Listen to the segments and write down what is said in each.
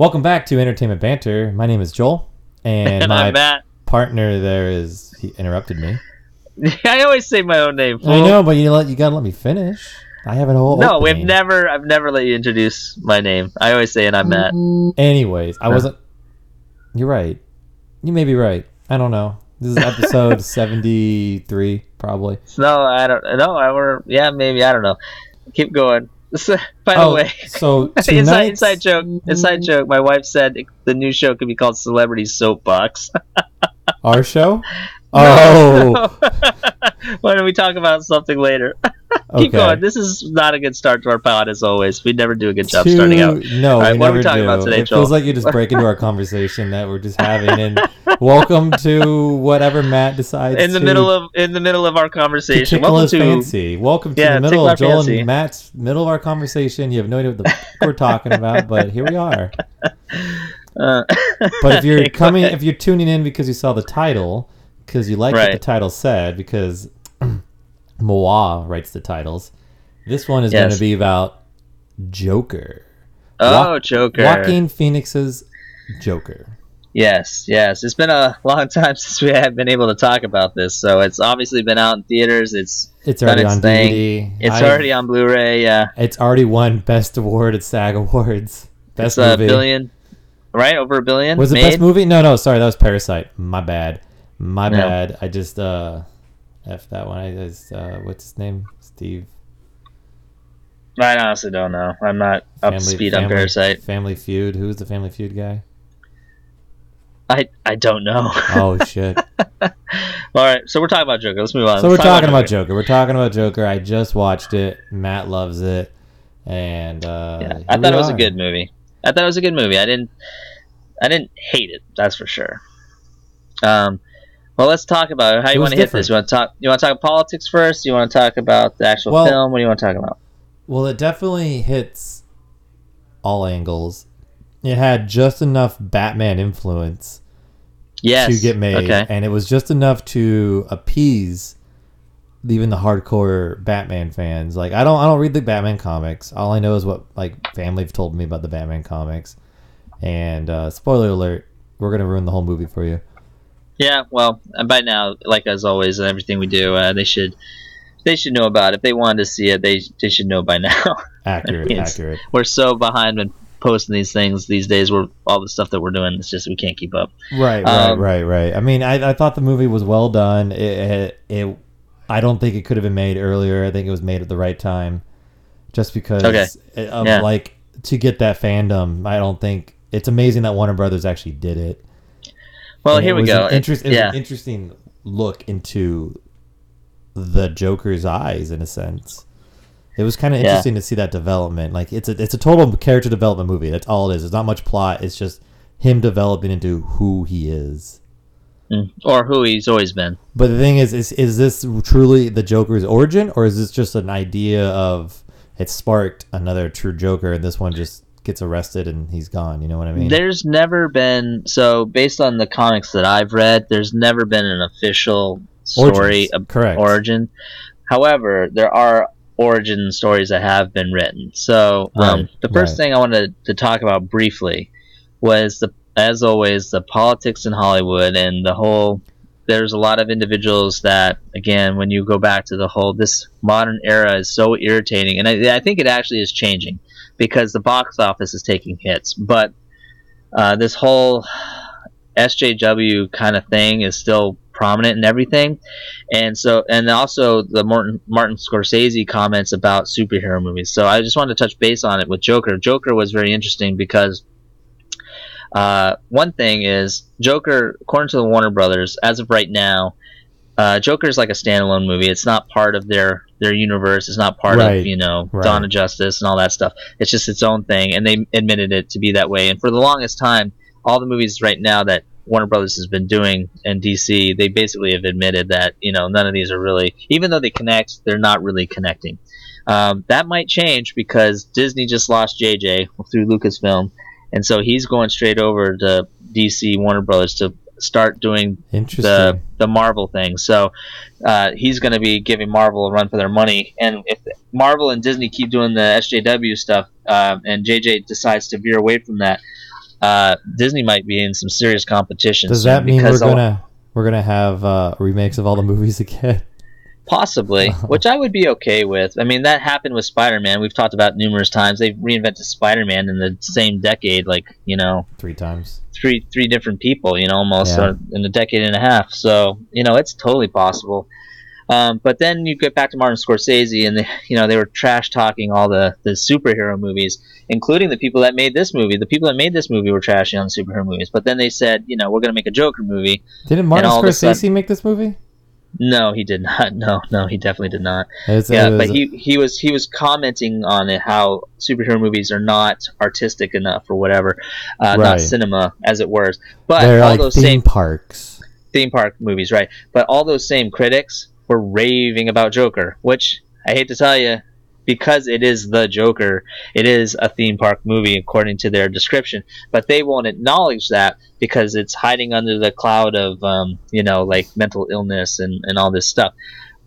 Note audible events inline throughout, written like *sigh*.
Welcome back to Entertainment Banter. My name is Joel, and, *laughs* And my I'm Matt. partner there is he interrupted me. *laughs* I always say my own name. I know, but you let you gotta let me finish. I have a whole No, we've never. I've never let you introduce my name. I always say, and I'm Matt. Anyways, I wasn't. You're right. You may be right. I don't know. This is episode *laughs* seventy three, probably. No, I don't. No, I were. Yeah, maybe. I don't know. Keep going. *laughs* By the oh, way, so *laughs* inside, tonight's inside joke. Inside mm-hmm. joke. My wife said the new show could be called Celebrity Soapbox. our show. *laughs* Oh, Why don't we talk about something later? Okay. Keep going. This is not a good start to our pod, as always. We never do a good job To- starting out. No, All right, what are we talking do. about today, it Joel? feels like you just break into our conversation that we're just having, and welcome to whatever Matt decides In the to, middle of in the middle of our conversation. tickle Welcome to fancy. Welcome to Yeah, the middle of Joel fancy. and Matt's middle of our conversation. You have no idea what the f- we're talking about, but here we are. *laughs* Uh, But if *laughs* you're coming, if you're tuning in because you saw the title, because you like what the title said, because Moa writes the titles, this one is going to be about Joker. oh, Wa- Joker. Joaquin Phoenix's Joker. Yes, yes. It's been a *laughs* long time since we have been able to talk about this, so it's obviously been out in theaters. It's It's already its on thing. DVD. it's I- already on Blu-ray. Yeah, It's already won Best Award at SAG Awards. Best it's a movie. billion, right? Over a billion. Was it made? best movie? No, no. Sorry, that was Parasite. My bad. My No. bad. I just uh, f that one. I just uh, what's his name? Steve. I honestly don't know. I'm not up to speed on Parasite. Family Feud. Who's the Family Feud guy? I I don't know. Oh shit. *laughs* All right, so we're talking about Joker. Let's move on. so we're talk talking about Joker. We're talking about Joker. I just watched it. Matt loves it, and uh, Yeah, I thought it was a good movie. I thought it was a good movie. I didn't I didn't hate it. That's for sure. Um, well, let's talk about it. How It you want to hit this? You want to talk? You want to talk politics first? You want to talk about the actual Well- film? What do you want to talk about? Well, it definitely hits all angles. It had just enough Batman influence Yes. to get made, Okay. and it was just enough to appease even the hardcore Batman fans. Like I don't, I don't read the Batman comics. All I know is what like family have told me about the Batman comics. And uh, spoiler alert, we're gonna ruin the whole movie for you. Yeah. Well, by now, like as always, everything we do, uh, they should they should know about it. If they wanted to see it, they they should know by now. *laughs* Accurate, accurate. we're so behind when posting these things these days. We're all the stuff that we're doing. It's just we can't keep up. Right, right, Um, right, right. I mean, I, I thought the movie was well done. It, it, it, I don't think it could have been made earlier. I think it was made at the right time, just because Okay. of Yeah. like to get that fandom. I don't think it's amazing that Warner Brothers actually did it. Well, And here we go. An interest, it yeah. an interesting look into the Joker's eyes, in a sense. It was kind of Yeah. interesting to see that development. Like it's a it's a total character development movie. That's all it is. There's not much plot. It's just him developing into who he is. Mm. or who he's always been. But the thing is, is is this truly the Joker's origin, or is this just an idea of it sparked another true Joker, and this one just gets arrested and he's gone? You know what I mean? There's never been so based on the comics that I've read. There's never been an official story Origins, of correct. origin. However, there are origin stories that have been written. So um, Right, the first right. thing I wanted to talk about briefly was the, as always, the politics in Hollywood and the whole. There's a lot of individuals that, again, when you go back to the whole this modern era is so irritating, and I, I think it actually is changing because the box office is taking hits, but uh, this whole SJW kind of thing is still prominent and everything, and so and also the Martin Martin Scorsese comments about superhero movies. So I just wanted to touch base on it with Joker. Joker was very interesting because uh, one thing is Joker, according to the Warner Brothers, as of right now, uh, Joker is like a standalone movie. It's not part of their their universe. It's not part Right, of you know right. Dawn of Justice and all that stuff. It's just its own thing, and they admitted it to be that way. And for the longest time, all the movies right now that Warner Brothers has been doing and DC, they basically have admitted that you know none of these are really, even though they connect, they're not really connecting. Um, that might change because Disney just lost JJ through Lucasfilm, and so he's going straight over to DC Warner Brothers to start doing the the Marvel thing. So uh, he's going to be giving Marvel a run for their money. And if Marvel and Disney keep doing the SJW stuff, uh, and JJ decides to veer away from that, uh, Disney might be in some serious competition. Does that mean we're gonna we're gonna have uh, remakes of all the movies *laughs* again? Possibly, *laughs* which I would be okay with. I mean, that happened with Spider-Man. We've talked about numerous times. They've reinvented Spider-Man in the same decade, like you know, Three times. three three different people, you know, almost Yeah. uh, in a decade and a half. So you know, it's totally possible. Um, but then you get back to Martin Scorsese, and they, you know they were trash talking all the the superhero movies, including the people that made this movie. The people that made this movie were trashing on the superhero movies. But then they said, you know, we're going to make a Joker movie. Didn't Martin all of a Scorsese sudden- make this movie? No, he did not. *laughs* No, no, he definitely did not. It's- yeah, but he he was he was commenting on it how superhero movies are not artistic enough or whatever, uh, Right. not cinema as it were. But they're all like those theme same parks. theme park movies, right? But all those same critics were raving about Joker, which I hate to tell you, because it is the Joker, it is a theme park movie according to their description. But they won't acknowledge that because it's hiding under the cloud of, um, you know, like mental illness and, and all this stuff.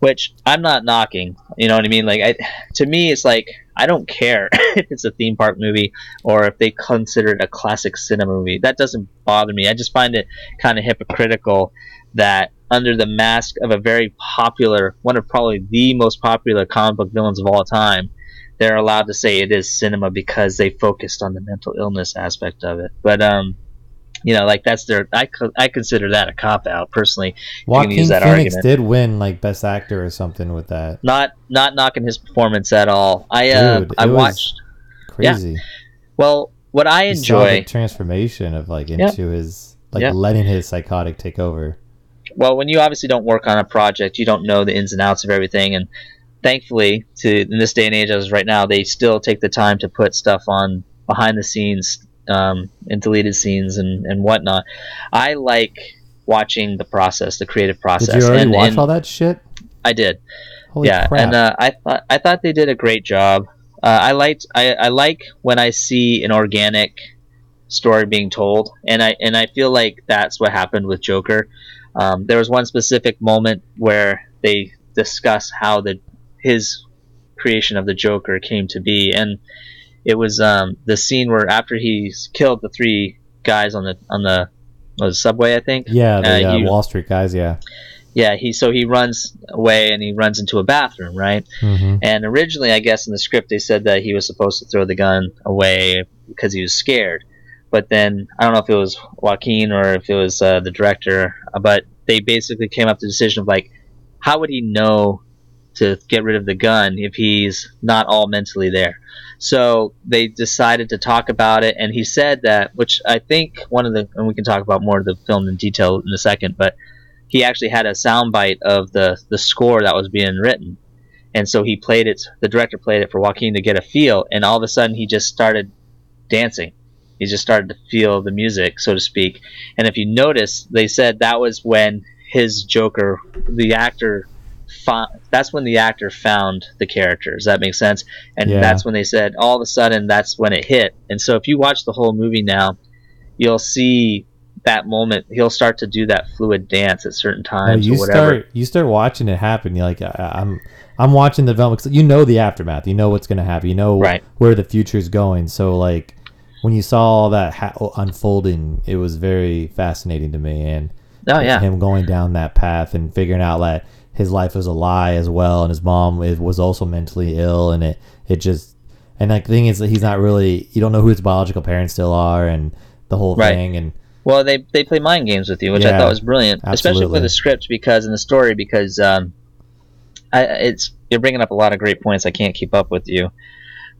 Which I'm not knocking, you know what I mean? Like, I, to me, it's like I don't care *laughs* if it's a theme park movie or if they consider it a classic cinema movie. That doesn't bother me. I just find it kind of hypocritical that under the mask of a very popular, one of probably the most popular comic book villains of all time, they're allowed to say it is cinema because they focused on the mental illness aspect of it. But um, you know, like that's their. I co- I consider that a cop out personally. Joaquin use that Phoenix argument. did win like best actor or something with that. Not not knocking his performance at all. I uh, Dude, I watched. Crazy. Well, what I You saw the enjoy. transformation of like into his like Yep. letting his psychotic take over. well, when you obviously don't work on a project, you don't know the ins and outs of everything. And thankfully, to in this day and age as right now, they still take the time to put stuff on behind the scenes um, and deleted scenes and, and whatnot. I like watching the process, the creative process. Did you already and, watch and all that shit? I did. Holy yeah, crap! and uh, I thought I thought they did a great job. Uh, I liked I, I like when I see an organic story being told, and I and I feel like that's what happened with Joker. Um, there was one specific moment where they discuss how the his creation of the Joker came to be, and it was um, the scene where after he's killed the three guys on the on the, on the subway, I think. yeah, the uh, uh, Wall Street guys. Yeah. Yeah, he so he runs away and he runs into a bathroom, right? hmm And originally, I guess in the script they said that he was supposed to throw the gun away because he was scared. But then I don't know if it was Joaquin or if it was uh, the director, uh, but they basically came up to the decision of like, how would he know to get rid of the gun if he's not all mentally there? So they decided to talk about it, and he said that, which I think one of the, and we can talk about more of the film in detail in a second, but he actually had a soundbite of the the score that was being written. And so he played it the director played it for joaquin to get a feel and all of a sudden he just started dancing. He just started to feel the music so to speak. And if you notice they said that was when his joker the actor found, that's when the actor found the character does that make sense and Yeah. that's when they said all of a sudden that's when it hit and so if you watch the whole movie now you'll see that moment he'll start to do that fluid dance at certain No, times you or whatever start you start watching it happen. You're like, I, I'm I'm watching the development. you know the aftermath. You know what's gonna happen. You know Right. where the future is going. So like, when you saw all that ha- unfolding, it was very fascinating to me. And oh yeah him going down that path and figuring out that his life was a lie as well, and his mom is- was also mentally ill, and it it just and like the thing is that he's not really you don't know who his biological parents still are, and the whole Right. thing, and Well, they they play mind games with you, which I thought was brilliant, especially absolutely. with the script because in the story because um, I it's you're bringing up a lot of great points. I can't keep up with you,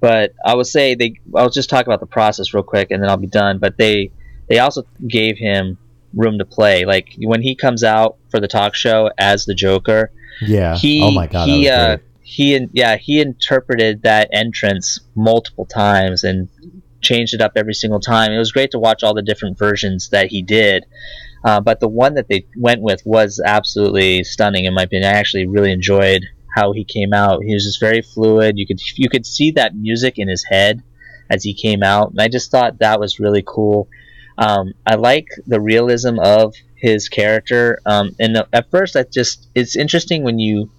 but I will say they. I'll just talk about the process real quick, and then I'll be done. But they they also gave him room to play. Like when he comes out for the talk show as the Joker, yeah, he oh my god, he that was uh, great. he yeah he interpreted that entrance multiple times and changed it up every single time. It was great to watch all the different versions that he did. Uh, but the one that they went with was absolutely stunning in my opinion. I actually really enjoyed how he came out. He was just very fluid. You could you could see that music in his head as he came out, and I just thought that was really cool. Um, I like the realism of his character. Um, and at first, I just it's interesting when you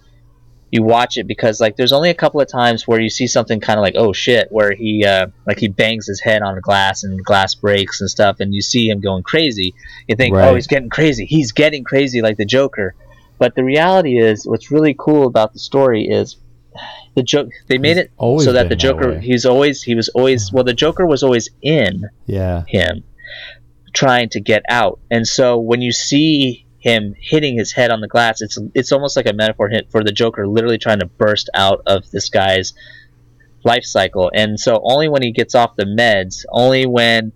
you watch it because like there's only a couple of times where you see something kind of like oh shit where he uh, like he bangs his head on a glass and glass breaks and stuff and you see him going crazy you think Right. oh he's getting crazy he's getting crazy like the joker but the reality is what's really cool about the story is the joke they made He's it so that the joker way. he's always he was always well the joker was always in Yeah. him trying to get out. And so when you see him hitting his head on the glass, it's it's almost like a metaphor hit for the Joker literally trying to burst out of this guy's life cycle. And so only when he gets off the meds, only when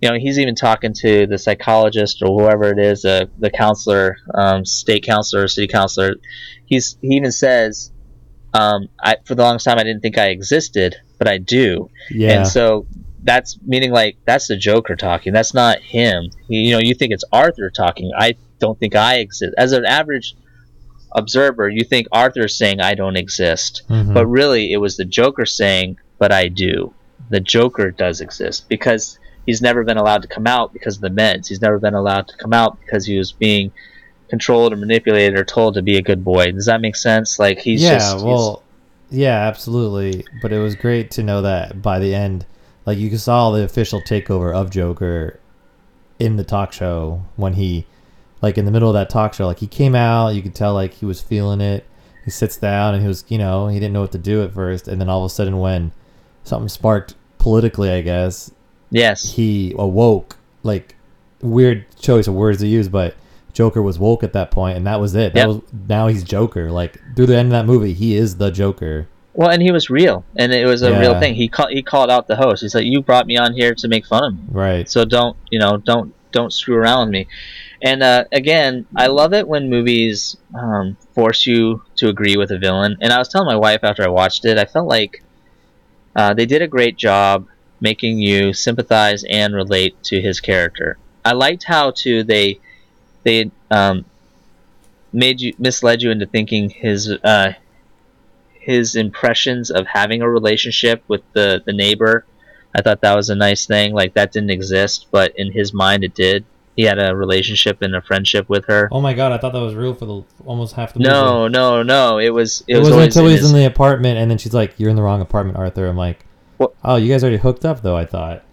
you know he's even talking to the psychologist or whoever it is, uh, the counselor, um, state counselor, city counselor. He's he even says, um, I, "For the longest time, I didn't think I existed, but I do." Yeah. And so that's meaning like that's the Joker talking. That's not him. You know, you think it's Arthur talking. I don't think I exist. As an average observer, you think Arthur's saying I don't exist. Mhm. But really it was the Joker saying, But I do. The Joker does exist because he's never been allowed to come out because of the meds. He's never been allowed to come out because he was being controlled or manipulated or told to be a good boy. Does that make sense? Like he's yeah, just he's- well, yeah, absolutely. But it was great to know that by the end, like you saw the official takeover of Joker in the talk show when he, like in the middle of that talk show, like he came out, you could tell like he was feeling it. He sits down and he was, you know, he didn't know what to do at first, and then all of a sudden when something sparked politically, I guess yes. he awoke. Like weird choice of words to use, but Joker was woke at that point, and that was it. That Yep. was now he's Joker. Like through the end of that movie, he is the Joker. Well, and he was real, and it was a real thing. He called he called out the host. He's like, "You brought me on here to make fun of me, Right. so don't you know don't don't screw around with me." And uh, again, I love it when movies um, force you to agree with a villain. And I was telling my wife after I watched it, I felt like uh, they did a great job making you sympathize and relate to his character. I liked how too they they um, made you misled you into thinking his uh, his impressions of having a relationship with the the neighbor. I thought that was a nice thing. Like that didn't exist, but in his mind it did. He had a relationship and a friendship with her. Oh my god, I thought that was real for the almost half the movie. No, no, no. It was. It, It, was wasn't until in he's his- in the apartment, and then she's like, "You're in the wrong apartment, Arthur." I'm like, What? "Oh, you guys already hooked up, though." I thought.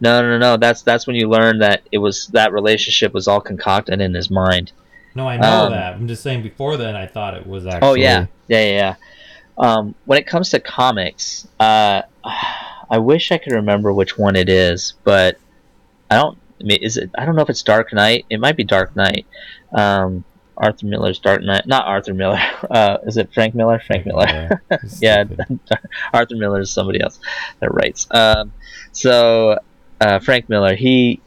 No, no, no. That's that's when you learn that it was that relationship was all concocted in his mind. No, I know Um, that. I'm just saying. Before then, I thought it was actually. Oh yeah, yeah, yeah. Um, when it comes to comics, uh, *sighs* I wish I could remember which one it is, but I don't. I mean, is it? I don't know if it's Dark Knight. It might be Dark Knight. Um, Arthur Miller's Dark Knight. Not Arthur Miller. *laughs* Uh, is it Frank Miller? Frank Miller. yeah, *laughs* *laughs* Arthur Miller is somebody else that writes. Um, so uh, Frank Miller, he,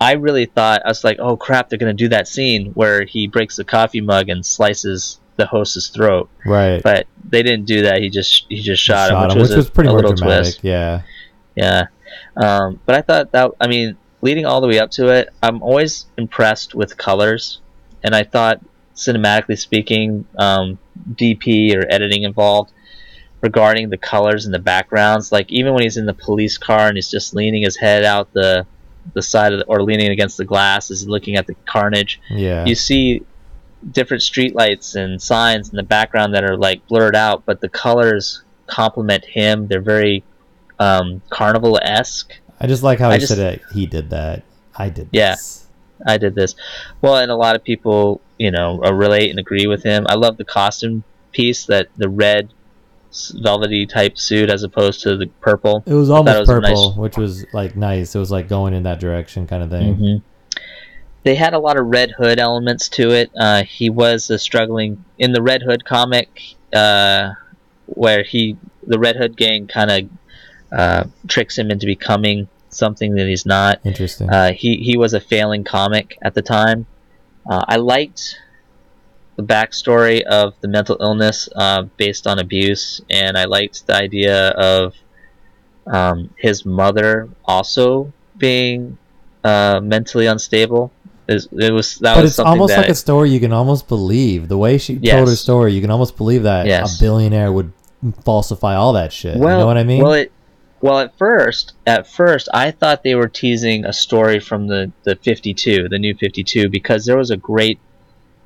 I really thought I was like, oh crap, they're gonna do that scene where he breaks the coffee mug and slices the host's throat, Right. but they didn't do that. He just he just shot, him, which, which was, was a, pretty a little dramatic. twist. Yeah. Yeah, um, but I thought that I mean, leading all the way up to it, I'm always impressed with colors, and I thought cinematically speaking, um, DP or editing involved regarding the colors and the backgrounds. Like even when he's in the police car and he's just leaning his head out the the side of the, or leaning against the glass is looking at the carnage. Yeah. You see different streetlights and signs in the background that are like blurred out, but the colors complement him. They're very um, carnival esque. I just like how I he just- said it. He did that. I did. Yeah. This. I did this. Well, and a lot of people, you know, uh, relate and agree with him. I love the costume piece that the red velvety type suit as opposed to the purple. It was almost it was purple, nice- which was like nice. It was like going in that direction kind of thing. hmm They had a lot of Red Hood elements to it. Uh, he was a struggling in the Red Hood comic, uh, where he the Red Hood gang kind of uh, tricks him into becoming something that he's not. Interesting. Uh, he he was a failing comic at the time. Uh, I liked the backstory of the mental illness uh, based on abuse, and I liked the idea of um, his mother also being uh, mentally unstable. Is it was that but was it's almost that like a story you can almost believe. The way she told her story, you can almost believe that Yes. a billionaire would falsify all that shit. well, you know what I mean? Well, it, well, at first, at first, I thought they were teasing a story from the the 52, the new 52, because there was a great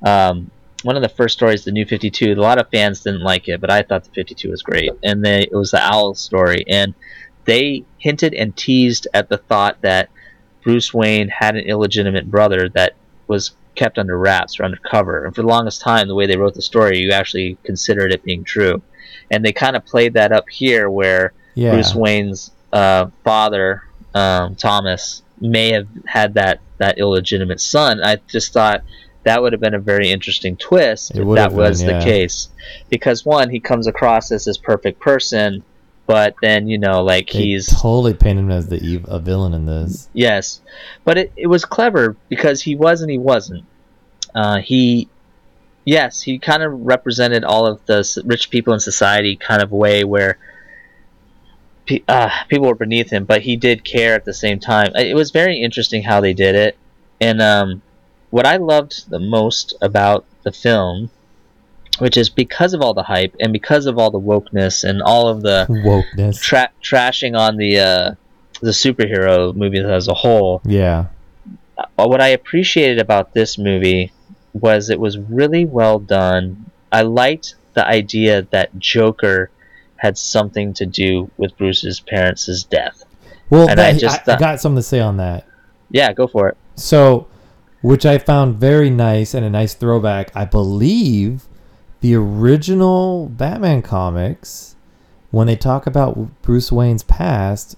um, one of the first stories, the New Fifty Two. A lot of fans didn't like it, but I thought the Fifty Two was great, and they, it was the Owl story, and they hinted and teased at the thought that Bruce Wayne had an illegitimate brother that was kept under wraps or undercover. And for the longest time, the way they wrote the story, you actually considered it being true. And they kind of played that up here, where Yeah. Bruce Wayne's uh, father, um, Thomas, may have had that that illegitimate son. I just thought that would have been a very interesting twist It if that have was been, the case, because one, he comes across as this perfect person, but then you know, like They he's totally painted him as the ev- a villain in this. Yes, but it, it was clever because he was and he wasn't. Uh, he, yes, he kind of represented all of the rich people in society kind of way where pe- uh, people were beneath him, but he did care at the same time. It was very interesting how they did it, and um, what I loved the most about the film, which is because of all the hype and because of all the wokeness and all of the Wokeness. tra- trashing on the uh, the superhero movies as a whole. yeah. Uh, what I appreciated about this movie was it was really well done. I liked the idea that Joker had something to do with Bruce's parents' death. Well, that, I just I, I got something to say on that. Yeah, go for it. So, which I found very nice and a nice throwback. I believe the original Batman comics, when they talk about Bruce Wayne's past,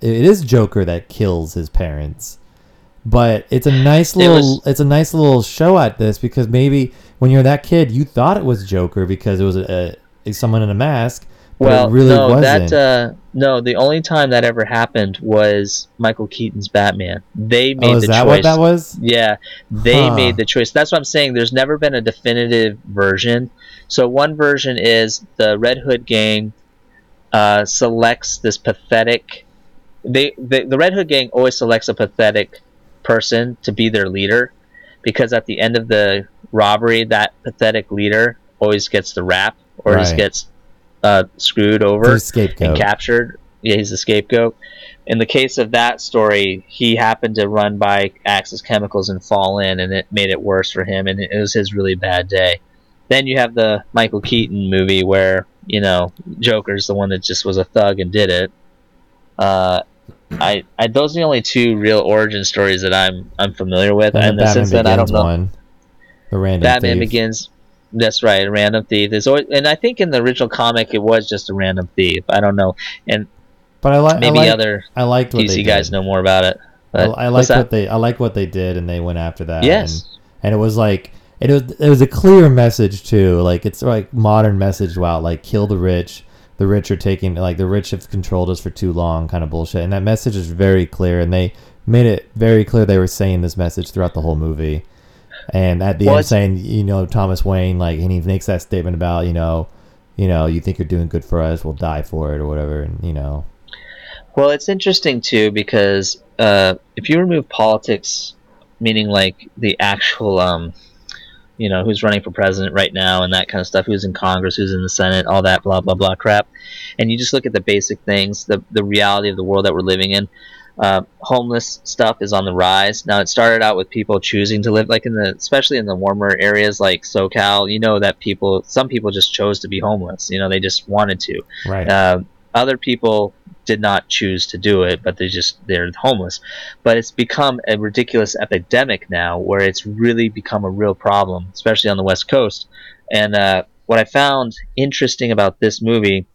it is Joker that kills his parents. But it's a nice It little was- it's a nice little show at this because maybe when you're that kid you thought it was Joker because it was a, a someone in a mask, Well, it really no, wasn't. that uh, no, the only time that ever happened was Michael Keaton's Batman. They made oh, is the that choice. what that was? Yeah, they Huh. made the choice. That's what I'm saying. There's never been a definitive version. So one version is the Red Hood gang uh, selects this pathetic. They, they the Red Hood gang always selects a pathetic person to be their leader, because at the end of the robbery, that pathetic leader always gets the rap or just gets uh, screwed over and captured. Yeah, he's the scapegoat. In the case of that story, he happened to run by Axis Chemicals and fall in, and it made it worse for him, and it was his really bad day. Then you have the Michael Keaton movie where you know Joker's the one that just was a thug and did it. Uh, I, I those are the only two real origin stories that I'm I'm familiar with, and and, the since then I don't know. one. The random Batman thief. Begins. That's right, a random thief. There's always, and I think in the original comic it was just a random thief. I don't know, and But I like maybe I like, other I liked what they DC guys know more about it. I, I like what they I like what they did, and they went after that. Yes. and, and it was like it was it was a clear message too. Like it's like modern message about like kill the rich. The rich are taking like the rich have controlled us for too long, kind of bullshit. And that message is very clear, and they made it very clear they were saying this message throughout the whole movie. And at the Well, end, saying you know Thomas Wayne, like, and he makes that statement about you know, you know, you think you're doing good for us, we'll die for it or whatever, and you know, Well, it's interesting too because uh, if you remove politics, meaning like the actual, um, you know, who's running for president right now and that kind of stuff, who's in Congress, who's in the Senate, all that blah blah blah crap, and you just look at the basic things, the the reality of the world that we're living in. Uh, homeless stuff is on the rise. Now it started out with people choosing to live, like in the, especially in the warmer areas like SoCal. You know that people, some people just chose to be homeless. You know, they just wanted to right? uh, other people did not choose to do it, but they just they're homeless. But it's become a ridiculous epidemic now, where it's really become a real problem, especially on the West Coast. And uh, what I found interesting about this movie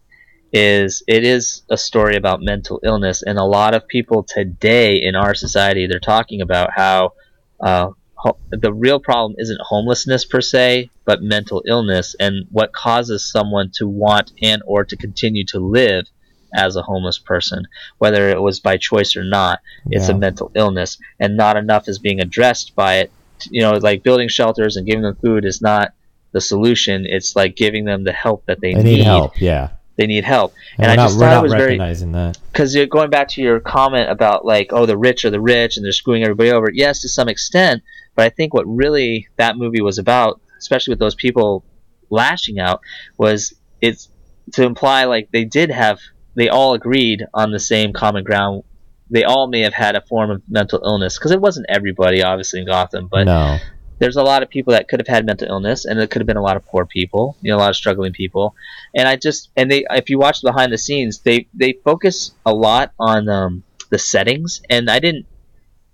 is it is a story about mental illness, and a lot of people today in our society they're talking about how. Uh, ho- the real problem isn't homelessness per se, but mental illness and what causes someone to want and or to continue to live as a homeless person, whether it was by choice or not. It's Yeah. a mental illness, and not enough is being addressed by it. You know, like building shelters and giving them food is not the solution. It's like giving them the help that they, They need help, yeah. They need help, And, And I not, just we're thought it was very- recognizing that. because you're going back to your comment about like oh the rich are the rich and they're screwing everybody over. Yes to some extent but i think what really that movie was about especially with those people lashing out was it's to imply like they did have they all agreed on the same common ground. They all may have had a form of mental illness because it wasn't everybody obviously in gotham but no, there's a lot of people that could have had mental illness, and it could have been a lot of poor people, you know, a lot of struggling people. And I just and they, if you watch behind the scenes, they they focus a lot on um, the settings, and I didn't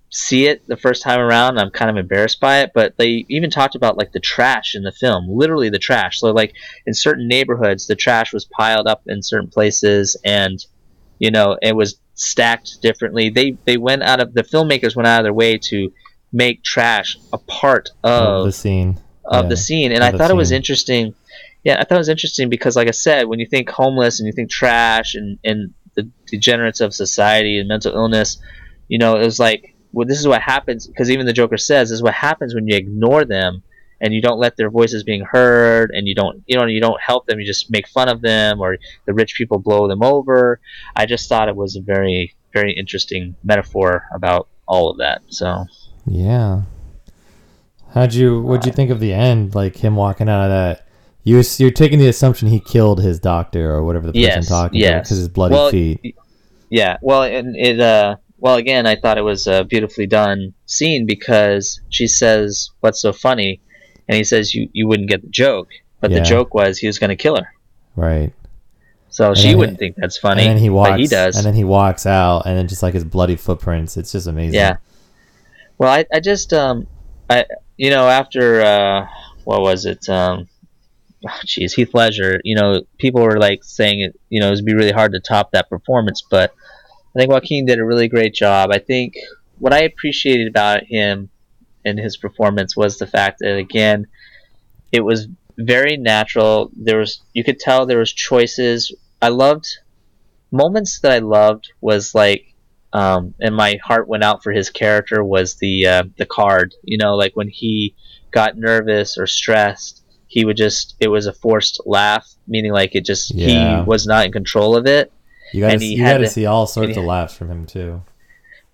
see it the first time around. I'm kind of embarrassed by it, but they even talked about like the trash in the film, literally the trash. So like in certain neighborhoods, the trash was piled up in certain places, and you know it was stacked differently. They they went out of the filmmakers went out of their way to make trash a part of the scene. of Yeah. the scene, and I thought it was interesting. Yeah, I thought it was interesting because, like I said, when you think homeless and you think trash and and the degenerates of society and mental illness, you know, it was like, well, this is what happens because even the Joker says this is what happens when you ignore them and you don't let their voices being heard and you don't you know you don't help them. You just make fun of them or the rich people blow them over. I just thought it was a very very interesting metaphor about all of that. So Yeah. How'd you? What'd you think of the end? Like him walking out of that. You was- you're taking the assumption he killed his doctor or whatever the person Yes, talking yes. because his bloody Well, feet. Yeah, well, and it uh, well again, I thought it was a beautifully done scene because she says, "What's so funny?" and he says, "You you wouldn't get the joke," but Yeah. the joke was he was going to kill her, Right. so she wouldn't think that's funny. and then he walks. but he does. And then he walks out, and then just like his bloody footprints. It's just amazing. Yeah. Well, I, I just um I you know after uh what was it um jeez Heath Ledger you know people were like saying it you know it would be really hard to top that performance but I think Joaquin did a really great job. I think what I appreciated about him and his performance was the fact that again it was very natural. There was you could tell there was choices. I loved moments that I loved was like um, and my heart went out for his character was the uh, the card. You know, like when he got nervous or stressed, he would just it was a forced laugh, meaning like it just Yeah. he was not in control of it. You gotta, you had got to see all sorts of laughs from him too.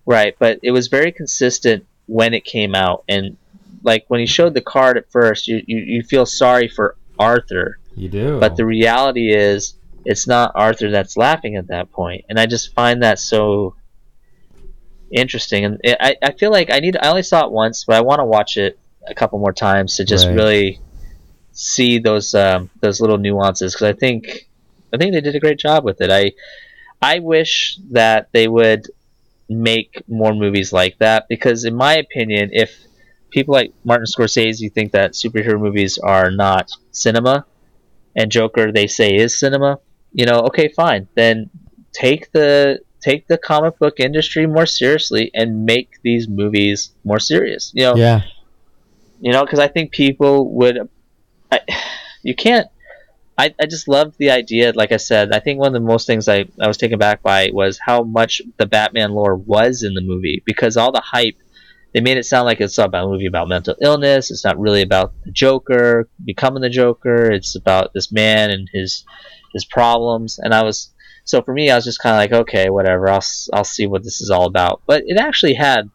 Right, but it was very consistent when it came out, and like when he showed the card at first, you you, you feel sorry for Arthur, You do. but the reality is it's not Arthur that's laughing at that point, and I just find that so interesting. And it, I I feel like I need I only saw it once, but I want to watch it a couple more times to just Right. really see those um, those little nuances because I think I think they did a great job with it. I I wish that they would make more movies like that because in my opinion, if people like Martin Scorsese think that superhero movies are not cinema and Joker they say is cinema, you know, okay, fine. Then take the take the comic book industry more seriously and make these movies more serious. You know, yeah. you know, because I think people would. I, you can't. I, I just loved the idea. Like I said, I think one of the most things I, I was taken back by was how much the Batman lore was in the movie because all the hype. They made it sound like it's about a movie about mental illness. It's not really about the Joker becoming the Joker. It's about this man and his his problems. And I was so for me, I was just kind of like, okay, whatever. I'll I'll see what this is all about. But it actually had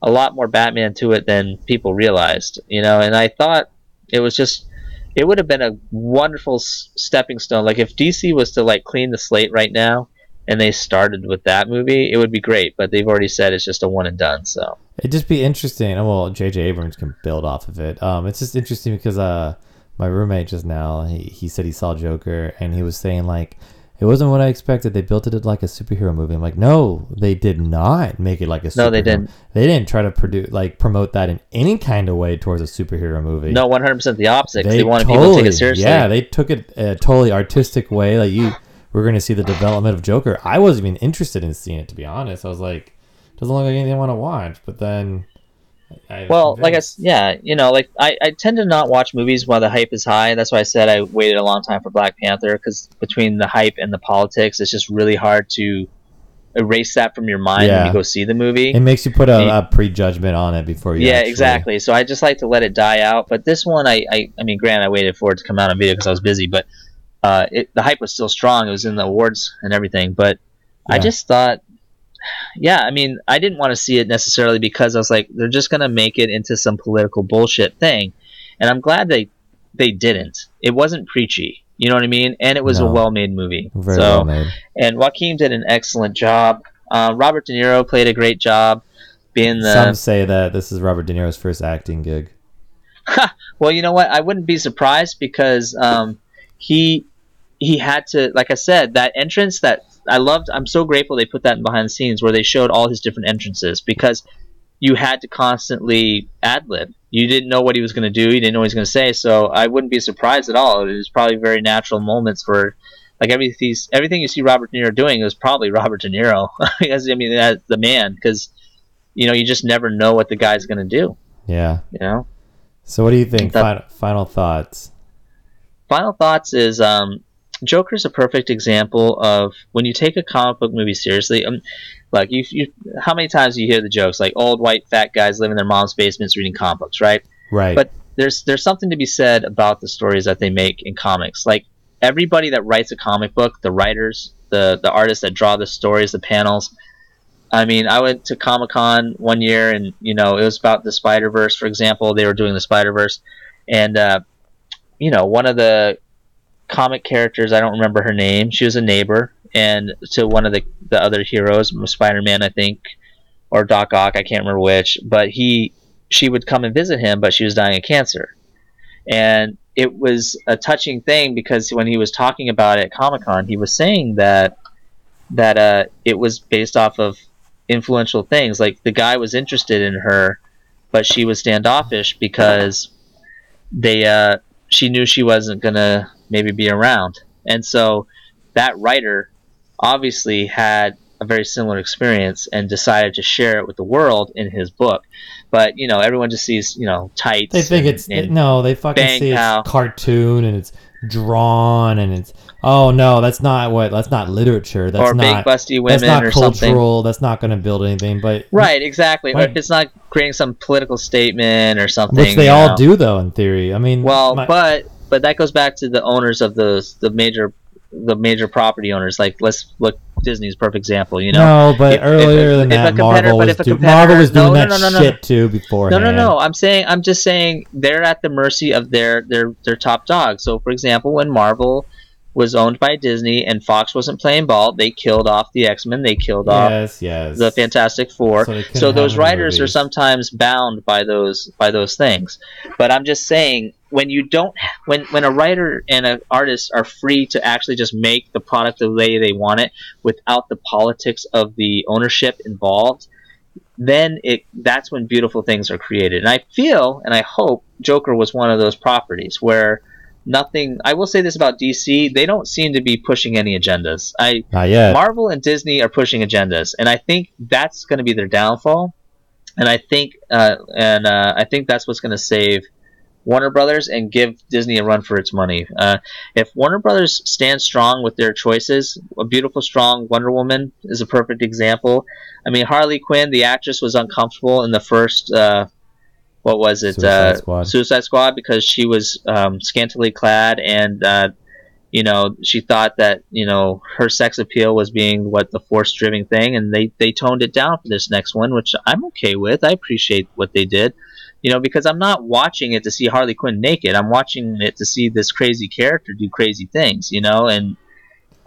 a lot more Batman to it than people realized, you know. And I thought it was just it would have been a wonderful stepping stone. Like if DC was to like clean the slate right now and they started with that movie, it would be great. But they've already said it's just a one and done. So It'd just be interesting. and Well, J.J. Abrams can build off of it. Um, it's just interesting because uh, my roommate just now he, he said he saw Joker and he was saying like it wasn't what I expected. They built it like a superhero movie. I'm like, no, they did not make it like a. Superhero. No, they didn't. They didn't try to produce like promote that in any kind of way towards a superhero movie. no, one hundred percent the opposite. They, wanted people to take it seriously. Yeah, they took it a totally artistic way. Like you, we're going to see the development of Joker. I wasn't even interested in seeing it to be honest. I was like, doesn't look like anything I want to watch. But then, I was Well, like I, convinced. yeah, you know, like I, I tend to not watch movies while the hype is high. That's why I said I waited a long time for Black Panther because between the hype and the politics, it's just really hard to erase that from your mind when you go see the movie. it makes you put a, Yeah. a prejudgment on it before you. yeah, actually- exactly. So I just like to let it die out. But this one, I, I, I mean, granted, I waited for it to come out on video because I was busy, but uh, it, the hype was still strong. It was in the awards and everything. But I just thought, yeah, I mean, I didn't want to see it necessarily because I was like, they're just gonna make it into some political bullshit thing, and I'm glad they they didn't. It wasn't preachy. You know what I mean? And it was No. a well-made movie. Very so, well made. and Joaquin did an excellent job. Uh, Robert De Niro played a great job being the Some say that this is Robert De Niro's first acting gig. *laughs* well, you know what? I wouldn't be surprised because um, he he had to, like I said, that entrance that I loved. I'm so grateful they put that in behind the scenes where they showed all his different entrances because you had to constantly ad lib. You didn't know what he was going to do. You didn't know what he was going to say. So I wouldn't be surprised at all. It was probably very natural moments for like everything everything you see Robert De Niro doing is probably *laughs* Robert De Niro. *laughs* because I mean that's the man because you know you just never know what the guy's going to do. Yeah. You know. So what do you think? That- final, final thoughts. final thoughts is um, Joker's a perfect example of when you take a comic book movie seriously. Um, like you, you, how many times do you hear the jokes like old white fat guys live in their mom's basements reading comic books, right? Right. But there's there's something to be said about the stories that they make in comics. Like everybody that writes a comic book, the writers, the the artists that draw the stories, the panels. I mean, I went to Comic Con one year, and you know, it was about the Spider Verse, for example. They were doing the Spider Verse, and uh, you know, one of the comic characters, I don't remember her name. She was a neighbor, and to one of the the other heroes, Spider Man, I think, or Doc Ock, I can't remember which. But he, she would come and visit him, but she was dying of cancer, and it was a touching thing because when he was talking about it at Comic Con, he was saying that that uh, it was based off of influential things. Like the guy was interested in her, but she was standoffish because they uh, she knew she wasn't gonna maybe be around, and so that writer obviously had a very similar experience and decided to share it with the world in his book. But you know, everyone just sees you know tights. They think and- it's and- no. They fucking Bang see it's cartoon and it's drawn and it's oh no, that's not what. That's not literature. That's or not. big busty That's women not or cultural. something. That's not going to build anything. But Right, exactly. Or Right. if it's not creating some political statement or something. which they all know. do though in theory. I mean, Well, my- but but that goes back to the owners of those the major the major property owners. Like let's look Disney's perfect example. You know. no, but if- if earlier a- than if that, Marvel but was, if a do- Marvel was doing no, no, that no, no, no. shit too before. No, no, no. I'm saying I'm just saying they're at the mercy of their their their top dog. So, for example, when Marvel was owned by Disney and Fox wasn't playing ball, they killed off the X Men. They killed off Yes, yes. the Fantastic Four. So So, those writers are sometimes bound by those by those things. But I'm just saying when you don't when when a writer and an artist are free to actually just make the product the way they want it without the politics of the ownership involved, then it that's when beautiful things are created. And I feel and I hope Joker was one of those properties where nothing I will say this about DC, they don't seem to be pushing any agendas. I. Marvel and Disney are pushing agendas, and I think that's going to be their downfall. And I think, uh, and uh, I think that's what's going to save Warner Brothers and give Disney a run for its money. Uh, if Warner Brothers stands strong with their choices, a beautiful, strong Wonder Woman is a perfect example. I mean, Harley Quinn, the actress, was uncomfortable in the first. What was it? Suicide uh, Squad. Suicide Squad, because she was um, scantily clad and uh, you know she thought that you know her sex appeal was being what the force driven thing and they they toned it down for this next one which i'm okay with i appreciate what they did you know because i'm not watching it to see harley quinn naked i'm watching it to see this crazy character do crazy things you know and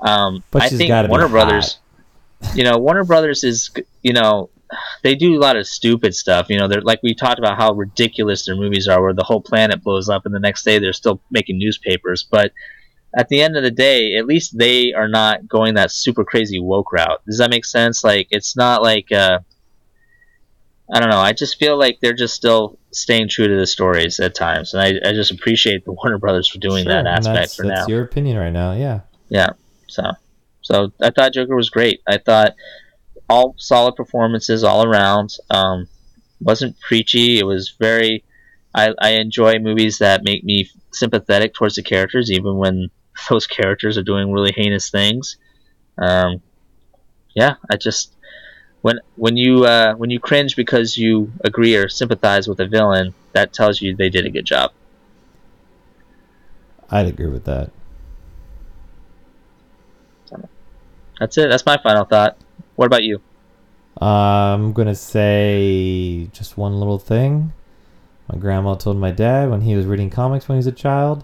um i think warner brothers you know warner brothers is you know they do a lot of stupid stuff you know they're like we talked about how ridiculous their movies are where the whole planet blows up and the next day they're still making newspapers but at the end of the day, at least they are not going that super crazy woke route. Does that make sense? Like it's not like uh, I don't know. I just feel like they're just still staying true to the stories at times, and I, I just appreciate the *laughs* Warner Brothers for doing Sure, that aspect that's, for that's now. your opinion right now. Yeah. Yeah. So, so I thought Joker was great. I thought all solid performances all around. Um, wasn't preachy. It was very. I, I enjoy movies that make me sympathetic towards the characters, even when *laughs* those characters are doing really heinous things. Um, yeah, I just when when you uh, when you cringe because you agree or sympathize with a villain, that tells you they did a good job. I'd agree with that. That's it. That's my final thought. What about you? I'm gonna say just one little thing. My grandma told my dad when he was reading comics when he was a child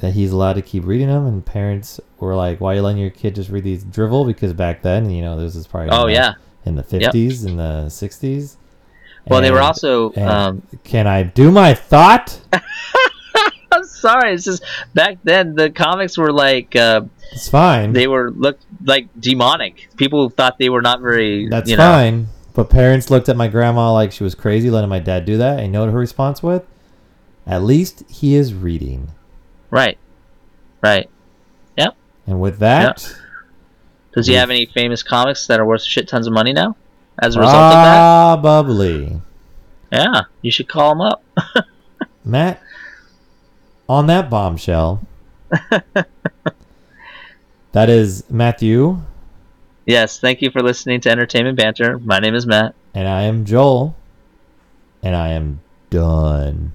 that he's allowed to keep reading them, and parents were like, "Why are you letting your kid just read these drivel?" Because back then, you know, this is probably Oh yeah. in the 50s and the 60s. Well, they were also. Um, can I do my thought? *laughs* Sorry. It's just back then the comics were like uh, It's fine. they were looked like demonic. People thought they were not very. That's you know, fine. But parents looked at my grandma like she was crazy, letting my dad do that. And you know what her response was? At least he is reading. Right. Right. Yep. And with that, Yep. Does he have any famous comics that are worth shit tons of money now? As a result of that? probably. Yeah, you should call him up. *laughs* Matt, on that bombshell, *laughs* that is Matthew, Yes, thank you for listening to Entertainment Banter. My name is Matt. and I am Joel, and I am done.